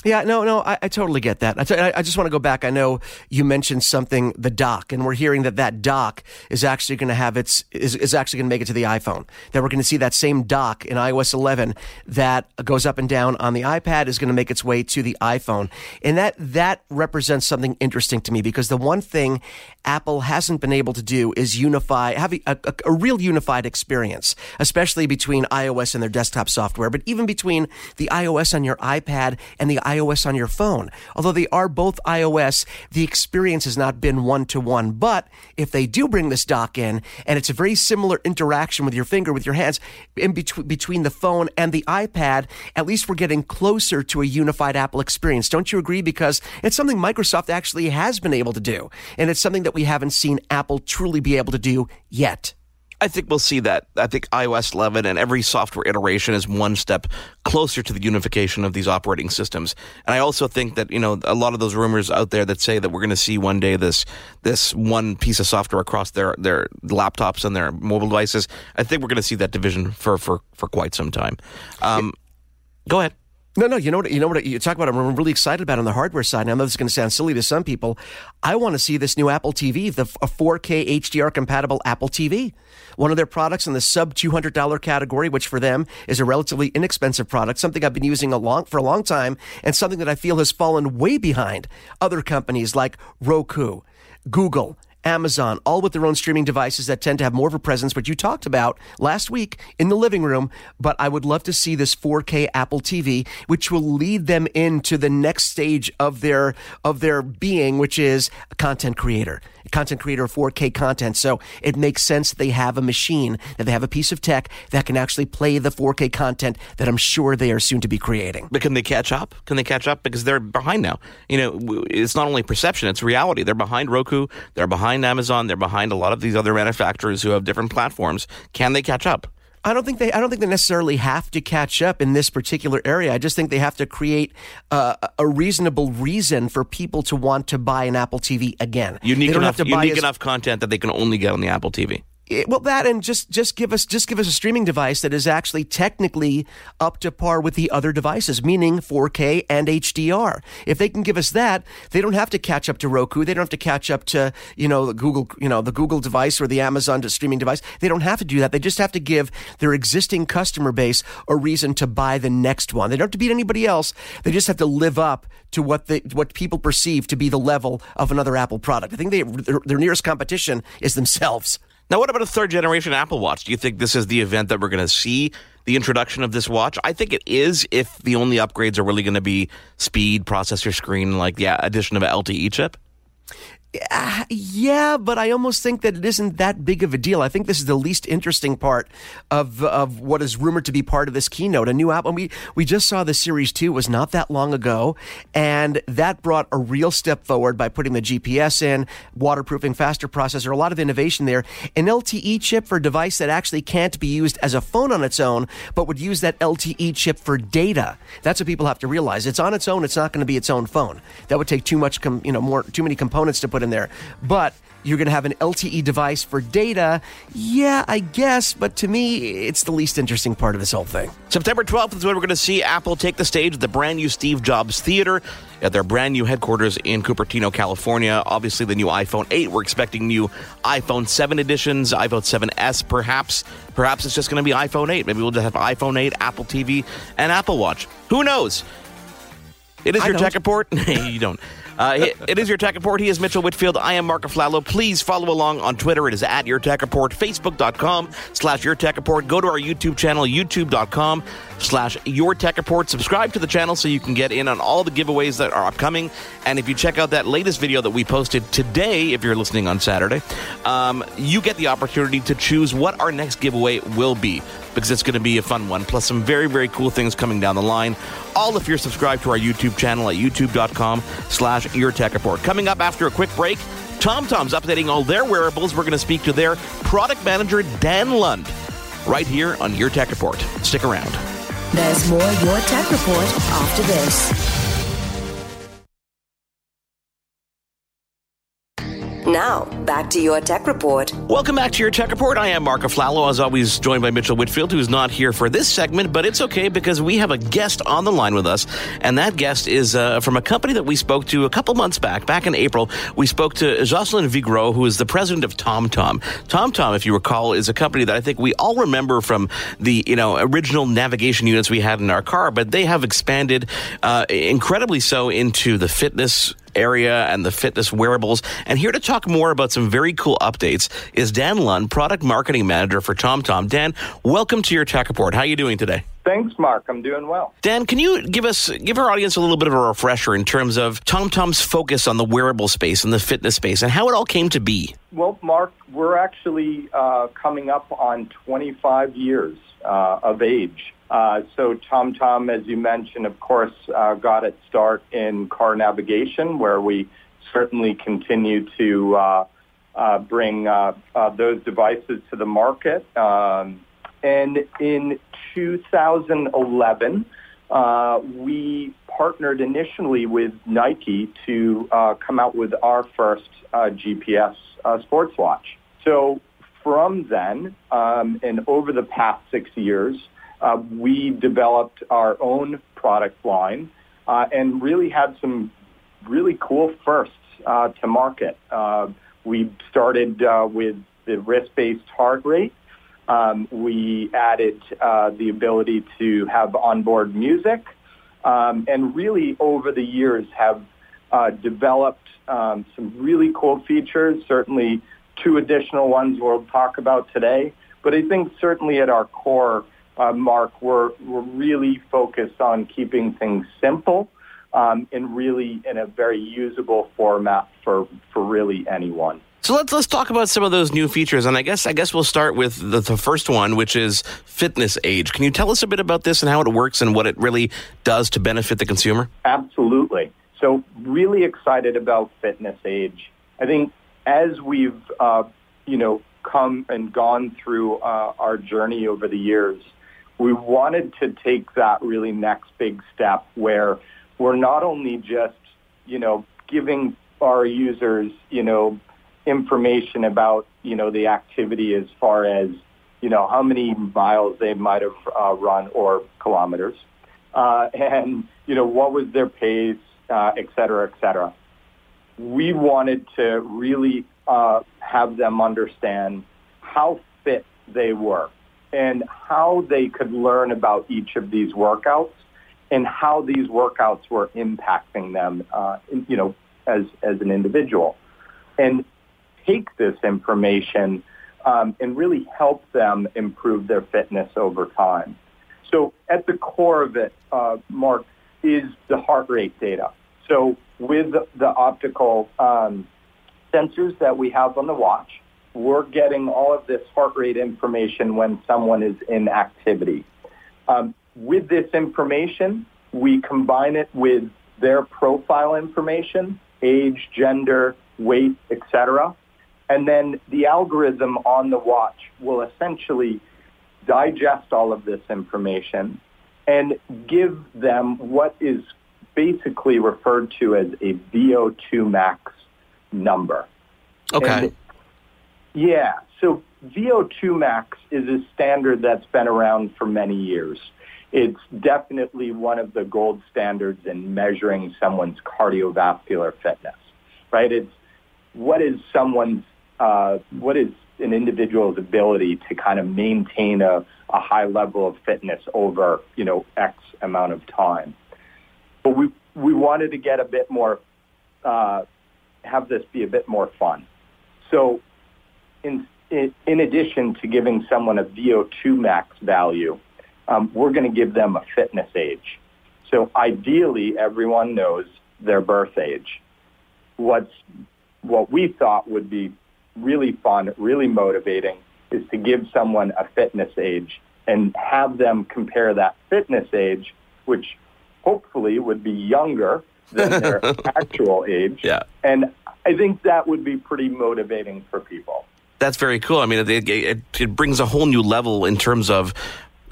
Yeah, no, no, I, I totally get that. I, t- I just want to go back. I know you mentioned something, the dock, and we're hearing that that dock is actually going to have its is, is actually going to make it to the iPhone. That we're going to see that same dock in iOS 11 that goes up and down on the iPad is going to make its way to the iPhone, and that that represents something interesting to me because the one thing Apple hasn't been able to do is unify, have a, a, a real unified experience, especially between iOS and their desktop software, but even between the iOS on your iPad and the iOS on your phone. Although they are both iOS, the experience has not been one to one. But if they do bring this dock in, and it's a very similar interaction with your finger, with your hands, in between between the phone and the iPad, at least we're getting closer to a unified Apple experience. Don't you agree? Because it's something Microsoft actually has been able to do, and it's something that that we haven't seen Apple truly be able to do yet.
I think we'll see that. I think iOS 11 and every software iteration is one step closer to the unification of these operating systems. And I also think that, you know, a lot of those rumors out there that say that we're going to see one day this this one piece of software across their their laptops and their mobile devices, I think we're going to see that division for for for quite some time. Um, go ahead.
No, no. You know what? You know what? You talk about. I'm really excited about on the hardware side. Now, I know this is going to sound silly to some people. I want to see this new Apple TV, the a 4K HDR compatible Apple TV. One of their products in the sub $200 category, which for them is a relatively inexpensive product. Something I've been using a long for a long time, and something that I feel has fallen way behind other companies like Roku, Google, Amazon, all with their own streaming devices that tend to have more of a presence, but you talked about last week in the living room. But I would love to see this 4K Apple TV, which will lead them into the next stage of their of their being, which is a content creator a content creator of 4K content. So it makes sense that they have a machine, that they have a piece of tech that can actually play the 4K content that I'm sure they are soon to be creating.
But can they catch up? Can they catch up? Because they're behind now. You know, it's not only perception, it's reality. They're behind Roku, they're behind Amazon, they're behind a lot of these other manufacturers who have different platforms. Can they catch up?
I don't think they. I don't think they necessarily have to catch up in this particular area. I just think they have to create uh, a reasonable reason for people to want to buy an Apple TV again.
Unique enough, unique as, enough content that they can only get on the Apple TV.
It, well, that and just just give us just give us a streaming device that is actually technically up to par with the other devices, meaning 4K and HDR. If they can give us that, they don't have to catch up to Roku. They don't have to catch up to you know the Google you know the Google device or the Amazon streaming device. They don't have to do that. They just have to give their existing customer base a reason to buy the next one. They don't have to beat anybody else. They just have to live up to what they what people perceive to be the level of another Apple product. I think they their nearest competition is themselves.
Now, what about a third generation Apple Watch? Do you think this is the event that we're going to see
the introduction of this watch. I think it is if the only upgrades are really going to be speed, processor, screen, like yeah, addition of an LTE chip.
Uh, yeah, but I almost think that it isn't that big of a deal. I think this is the least interesting part of of what is rumored to be part of this keynote. A new app, and we we just saw the Series Two was not that long ago, and that brought a real step forward by putting the GPS in, waterproofing, faster processor, a lot of innovation there. An LTE chip for a device that actually can't be used as a phone on its own, but would use that LTE chip for data. That's what people have to realize. It's on its own. It's not going to be its own phone. That would take too much, com- you know, more too many components to put in there. But you're going to have an LTE device for data. Yeah, I guess, but to me, it's the least interesting part of this whole thing.
September 12th is when we're going to see Apple take the stage at the brand new Steve Jobs Theater at their brand new headquarters in Cupertino, California. Obviously, the new iPhone 8. We're expecting new iPhone 7 editions, iPhone 7S, perhaps. Perhaps it's just going to be iPhone 8. Maybe we'll just have iPhone 8, Apple TV, and Apple Watch. Who knows? It is
I
your
don't.
tech report. you don't. Uh, it- is your tech report. He is Mitchell Whitfield. I am Mark Aflalo. Please follow along on Twitter. It is at your tech report. Facebook.com slash your tech report. Go to our YouTube channel, youtube.com slash your tech report. Subscribe to the channel so you can get in on all the giveaways that are upcoming. And if you check out that latest video that we posted today, if you're listening on Saturday, um, you get the opportunity to choose what our next giveaway will be because it's going to be a fun one. Plus, some very, very cool things coming down the line. All if you're subscribed to our YouTube channel at youtube.com slash your tech report. Coming up after a quick break, TomTom's updating all their wearables. We're going to speak to their product manager, Dan Lund, right here on Your Tech Report. Stick around.
There's more Your Tech Report after this. Now, back to your tech report.
Welcome back to your tech report. I am Mark Aflalo, as always, joined by Mitchell Whitfield, who's not here for this segment, but it's okay because we have a guest on the line with us, and that guest is uh, from a company that we spoke to a couple months back. Back in April, we spoke to Jocelyn Vigreux, who is the president of TomTom. TomTom, if you recall, is a company that I think we all remember from the you know original navigation units we had in our car, but they have expanded uh, incredibly so into the fitness area and the fitness wearables. And here to talk more about some very cool updates is Dan Lund, product marketing manager for TomTom. Dan, welcome to your tech report. How are you doing today?
Thanks, Mark. I'm doing well.
Dan, can you give us give our audience a little bit of a refresher in terms of TomTom's focus on the wearable space and the fitness space and how it all came to be?
Well, Mark, we're actually uh, coming up on 25 years uh, of age. Uh, so TomTom, as you mentioned, of course, uh, got its start in car navigation, where we certainly continue to uh, uh, bring uh, uh, those devices to the market. Um, and in 2011, uh, we partnered initially with Nike to uh, come out with our first uh, GPS uh, sports watch. So from then, um, and over the past six years, uh, we developed our own product line uh, and really had some really cool firsts uh, to market. Uh, we started uh, with the wrist-based heart rate. Um, we added uh, the ability to have onboard music, um, and really over the years have developed um, some really cool features. Certainly, two additional ones we'll talk about today. But I think certainly at our core, uh, Mark, we're we're really focused on keeping things simple um, and really in a very usable format for for really anyone.
So let's let's talk about some of those new features, and I guess I guess we'll start with the, the first one, which is Fitness Age. Can you tell us a bit about this and how it works and what it really does to benefit the consumer?
Absolutely. So really excited about Fitness Age. I think as we've uh, you know come and gone through uh, our journey over the years, we wanted to take that really next big step where we're not only just you know giving our users you know information about you know the activity as far as you know how many miles they might have uh, run or kilometers, uh, and you know what was their pace, uh, et cetera, et cetera. We wanted to really uh, have them understand how fit they were and how they could learn about each of these workouts and how these workouts were impacting them, uh, you know, as as an individual, and take this information um, and really help them improve their fitness over time. So at the core of it, uh, Mark, is the heart rate data. So with the optical um, sensors that we have on the watch, we're getting all of this heart rate information when someone is in activity. Um, with this information, we combine it with their profile information, age, gender, weight, etc. And then the algorithm on the watch will essentially digest all of this information and give them what is basically referred to as a VO2 max number.
Okay.
And yeah. So VO2 max is a standard that's been around for many years. It's definitely one of the gold standards in measuring someone's cardiovascular fitness, right? It's what is someone's, uh, what is an individual's ability to kind of maintain a, a high level of fitness over, you know, X amount of time. But we, we wanted to get a bit more, uh, have this be a bit more fun. So in, in, in addition to giving someone a VO2 max value, um, we're going to give them a fitness age. So ideally, everyone knows their birth age. What's what we thought would be really fun, really motivating, is to give someone a fitness age and have them compare that fitness age, which hopefully would be younger than their actual age.
Yeah.
And I think that would be pretty motivating for people.
That's very cool. I mean, it, it, it brings a whole new level in terms of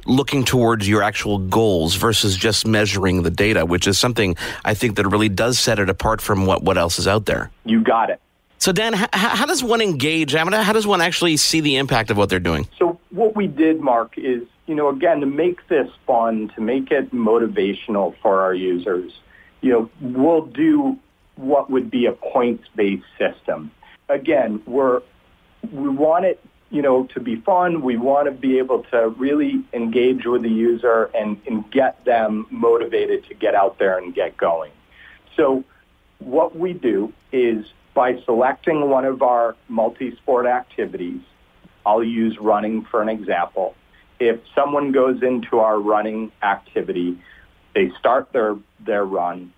looking towards your actual goals versus just measuring the data, which is something I think that really does set it apart from what, what else is out there.
You got it.
So, Dan, how, how does one engage? How, how does one actually see the impact of what they're doing?
So, what we did, Mark, is, you know, again, to make this fun, to make it motivational for our users, you know, we'll do what would be a points-based system. Again, we're we want it, you know, to be fun. We want to be able to really engage with the user and, and get them motivated to get out there and get going. So what we do is by selecting one of our multi-sport activities, I'll use running for an example. If someone goes into our running activity, they start their, their run,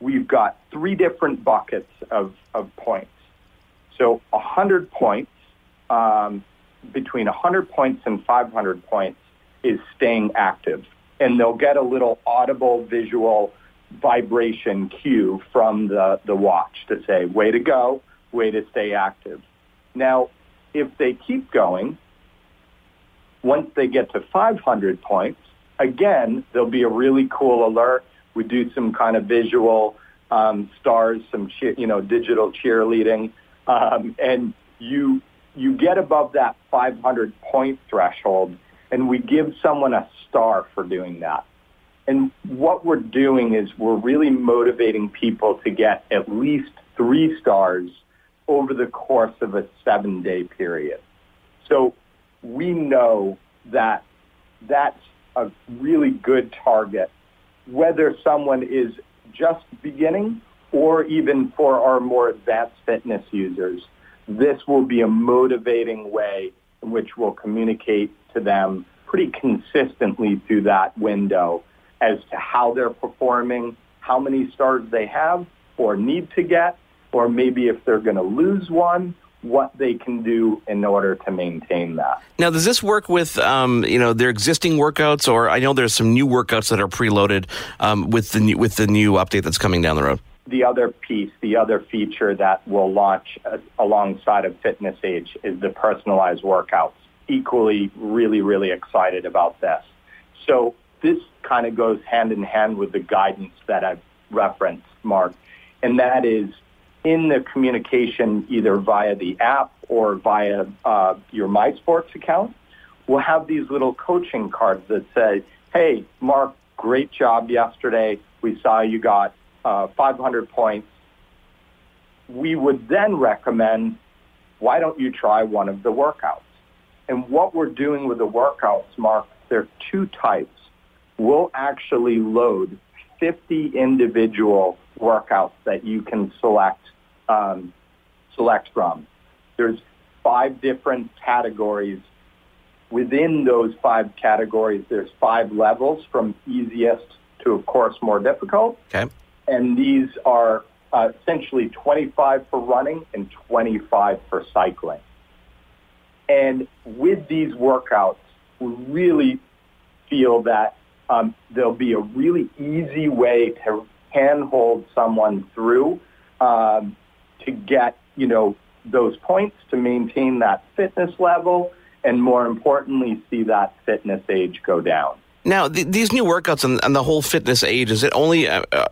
we've got three different buckets of, of points. So 100 points, um, between 100 points and 500 points is staying active. And they'll get a little audible visual vibration cue from the, the watch to say, way to go, way to stay active. Now, if they keep going, once they get to 500 points, again, there'll be a really cool alert. We do some kind of visual um, stars, some cheer, you know, digital cheerleading um, and you you get above that 500 point threshold, and we give someone a star for doing that. And what we're doing is we're really motivating people to get at least three stars over the course of a seven day period. So we know that that's a really good target, whether someone is just beginning or even for our more advanced fitness users, this will be a motivating way in which we'll communicate to them pretty consistently through that window as to how they're performing, how many stars they have or need to get, or maybe if they're going to lose one, what they can do in order to maintain that.
Now, does this work with um, you know their existing workouts, or I know there's some new workouts that are preloaded um, with the new, with the new update that's coming down the road?
The other piece, the other feature that will launch uh, alongside of Fitness Age is the personalized workouts. Equally, really, really excited about this. So this kind of goes hand in hand with the guidance that I've referenced, Mark, and that is in the communication either via the app or via uh, your MySports account, we'll have these little coaching cards that say, hey, Mark, great job yesterday. We saw you got uh, 500 points, we would then recommend, why don't you try one of the workouts? And what we're doing with the workouts, Mark, there are two types. We'll actually load 50 individual workouts that you can select um, select from. There's five different categories within those five categories, there's five levels from easiest to, of course, more difficult.
Okay.
And these are uh, essentially 25 for running and 25 for cycling. And with these workouts, we really feel that um, there'll be a really easy way to handhold someone through um, to get, you know, those points to maintain that fitness level and more importantly, see that fitness age go down.
Now, th- these new workouts and, and, the whole fitness age, is it only, uh, uh,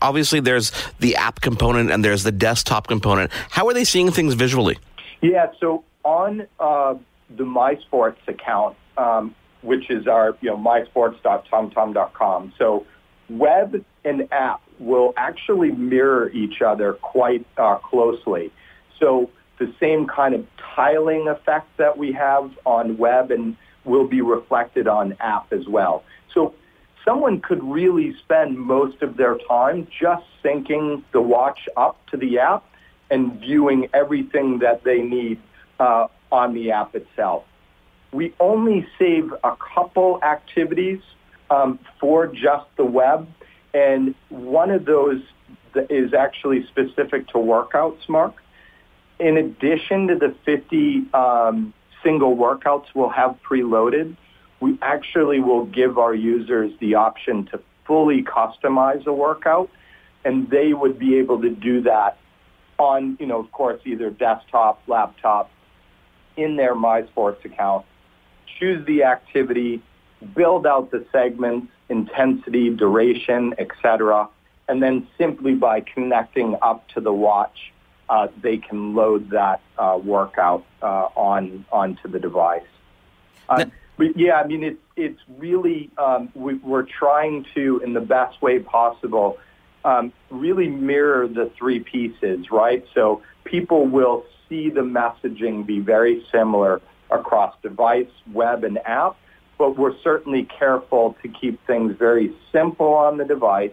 obviously there's the app component and there's the desktop component. How are they seeing things visually?
Yeah, so on uh, the MySports account, um, which is our, you know, mysports.tomtom.com. So web and app will actually mirror each other quite uh, closely. So the same kind of tiling effect that we have on web and will be reflected on app as well. So someone could really spend most of their time just syncing the watch up to the app and viewing everything that they need uh, on the app itself. We only save a couple activities um, for just the web, and one of those is actually specific to workouts, Mark. In addition to the 50 um, single workouts we'll have preloaded, we actually will give our users the option to fully customize a workout, and they would be able to do that on, you know, of course, either desktop, laptop, in their MySports account, choose the activity, build out the segments, intensity, duration, etc., and then simply by connecting up to the watch, uh, they can load that uh, workout uh, on onto the device. Uh, but yeah, I mean it's it's really um, we, are trying to, in the best way possible, um, really mirror the three pieces, right? So people will see the messaging be very similar across device, web, and app, but we're certainly careful to keep things very simple on the device.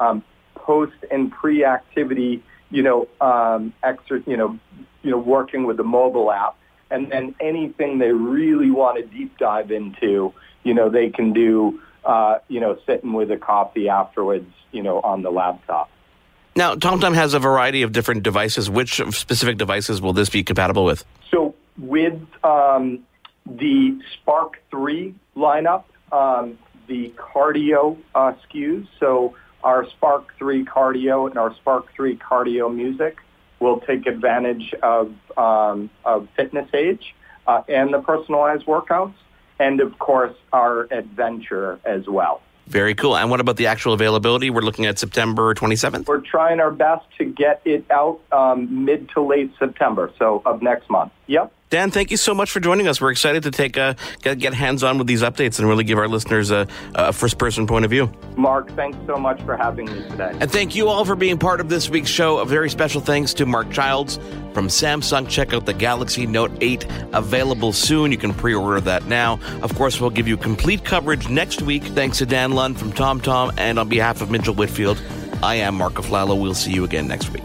Um, post and pre-activity, you know, um, extra, you know, you know, working with the mobile app, and then anything they really want to deep dive into, you know, they can do, uh, you know, sitting with a coffee afterwards, you know, on the laptop.
Now, TomTom has a variety of different devices. Which specific devices will this be compatible with?
So, with um, the Spark 3 lineup, um, the cardio uh, SKUs, so our Spark 3 cardio and our Spark 3 cardio music will take advantage of, um, of fitness age uh, and the personalized workouts, and of course, our adventure as well.
Very cool. And what about the actual availability? We're looking at September 27th?
We're trying our best to get it out um, mid to late September, so of next month. Yep.
Dan, thank you so much for joining us. We're excited to take a, get, get hands on with these updates and really give our listeners a, a first person point of view.
Mark, thanks so much for having me today.
And thank you all for being part of this week's show. A very special thanks to Mark Childs from Samsung. Check out the Galaxy Note 8 available soon. You can pre order that now. Of course, we'll give you complete coverage next week. Thanks to Dan Lund from TomTom. And on behalf of Mitchell Whitfield, I am Mark Aflalo. We'll see you again next week.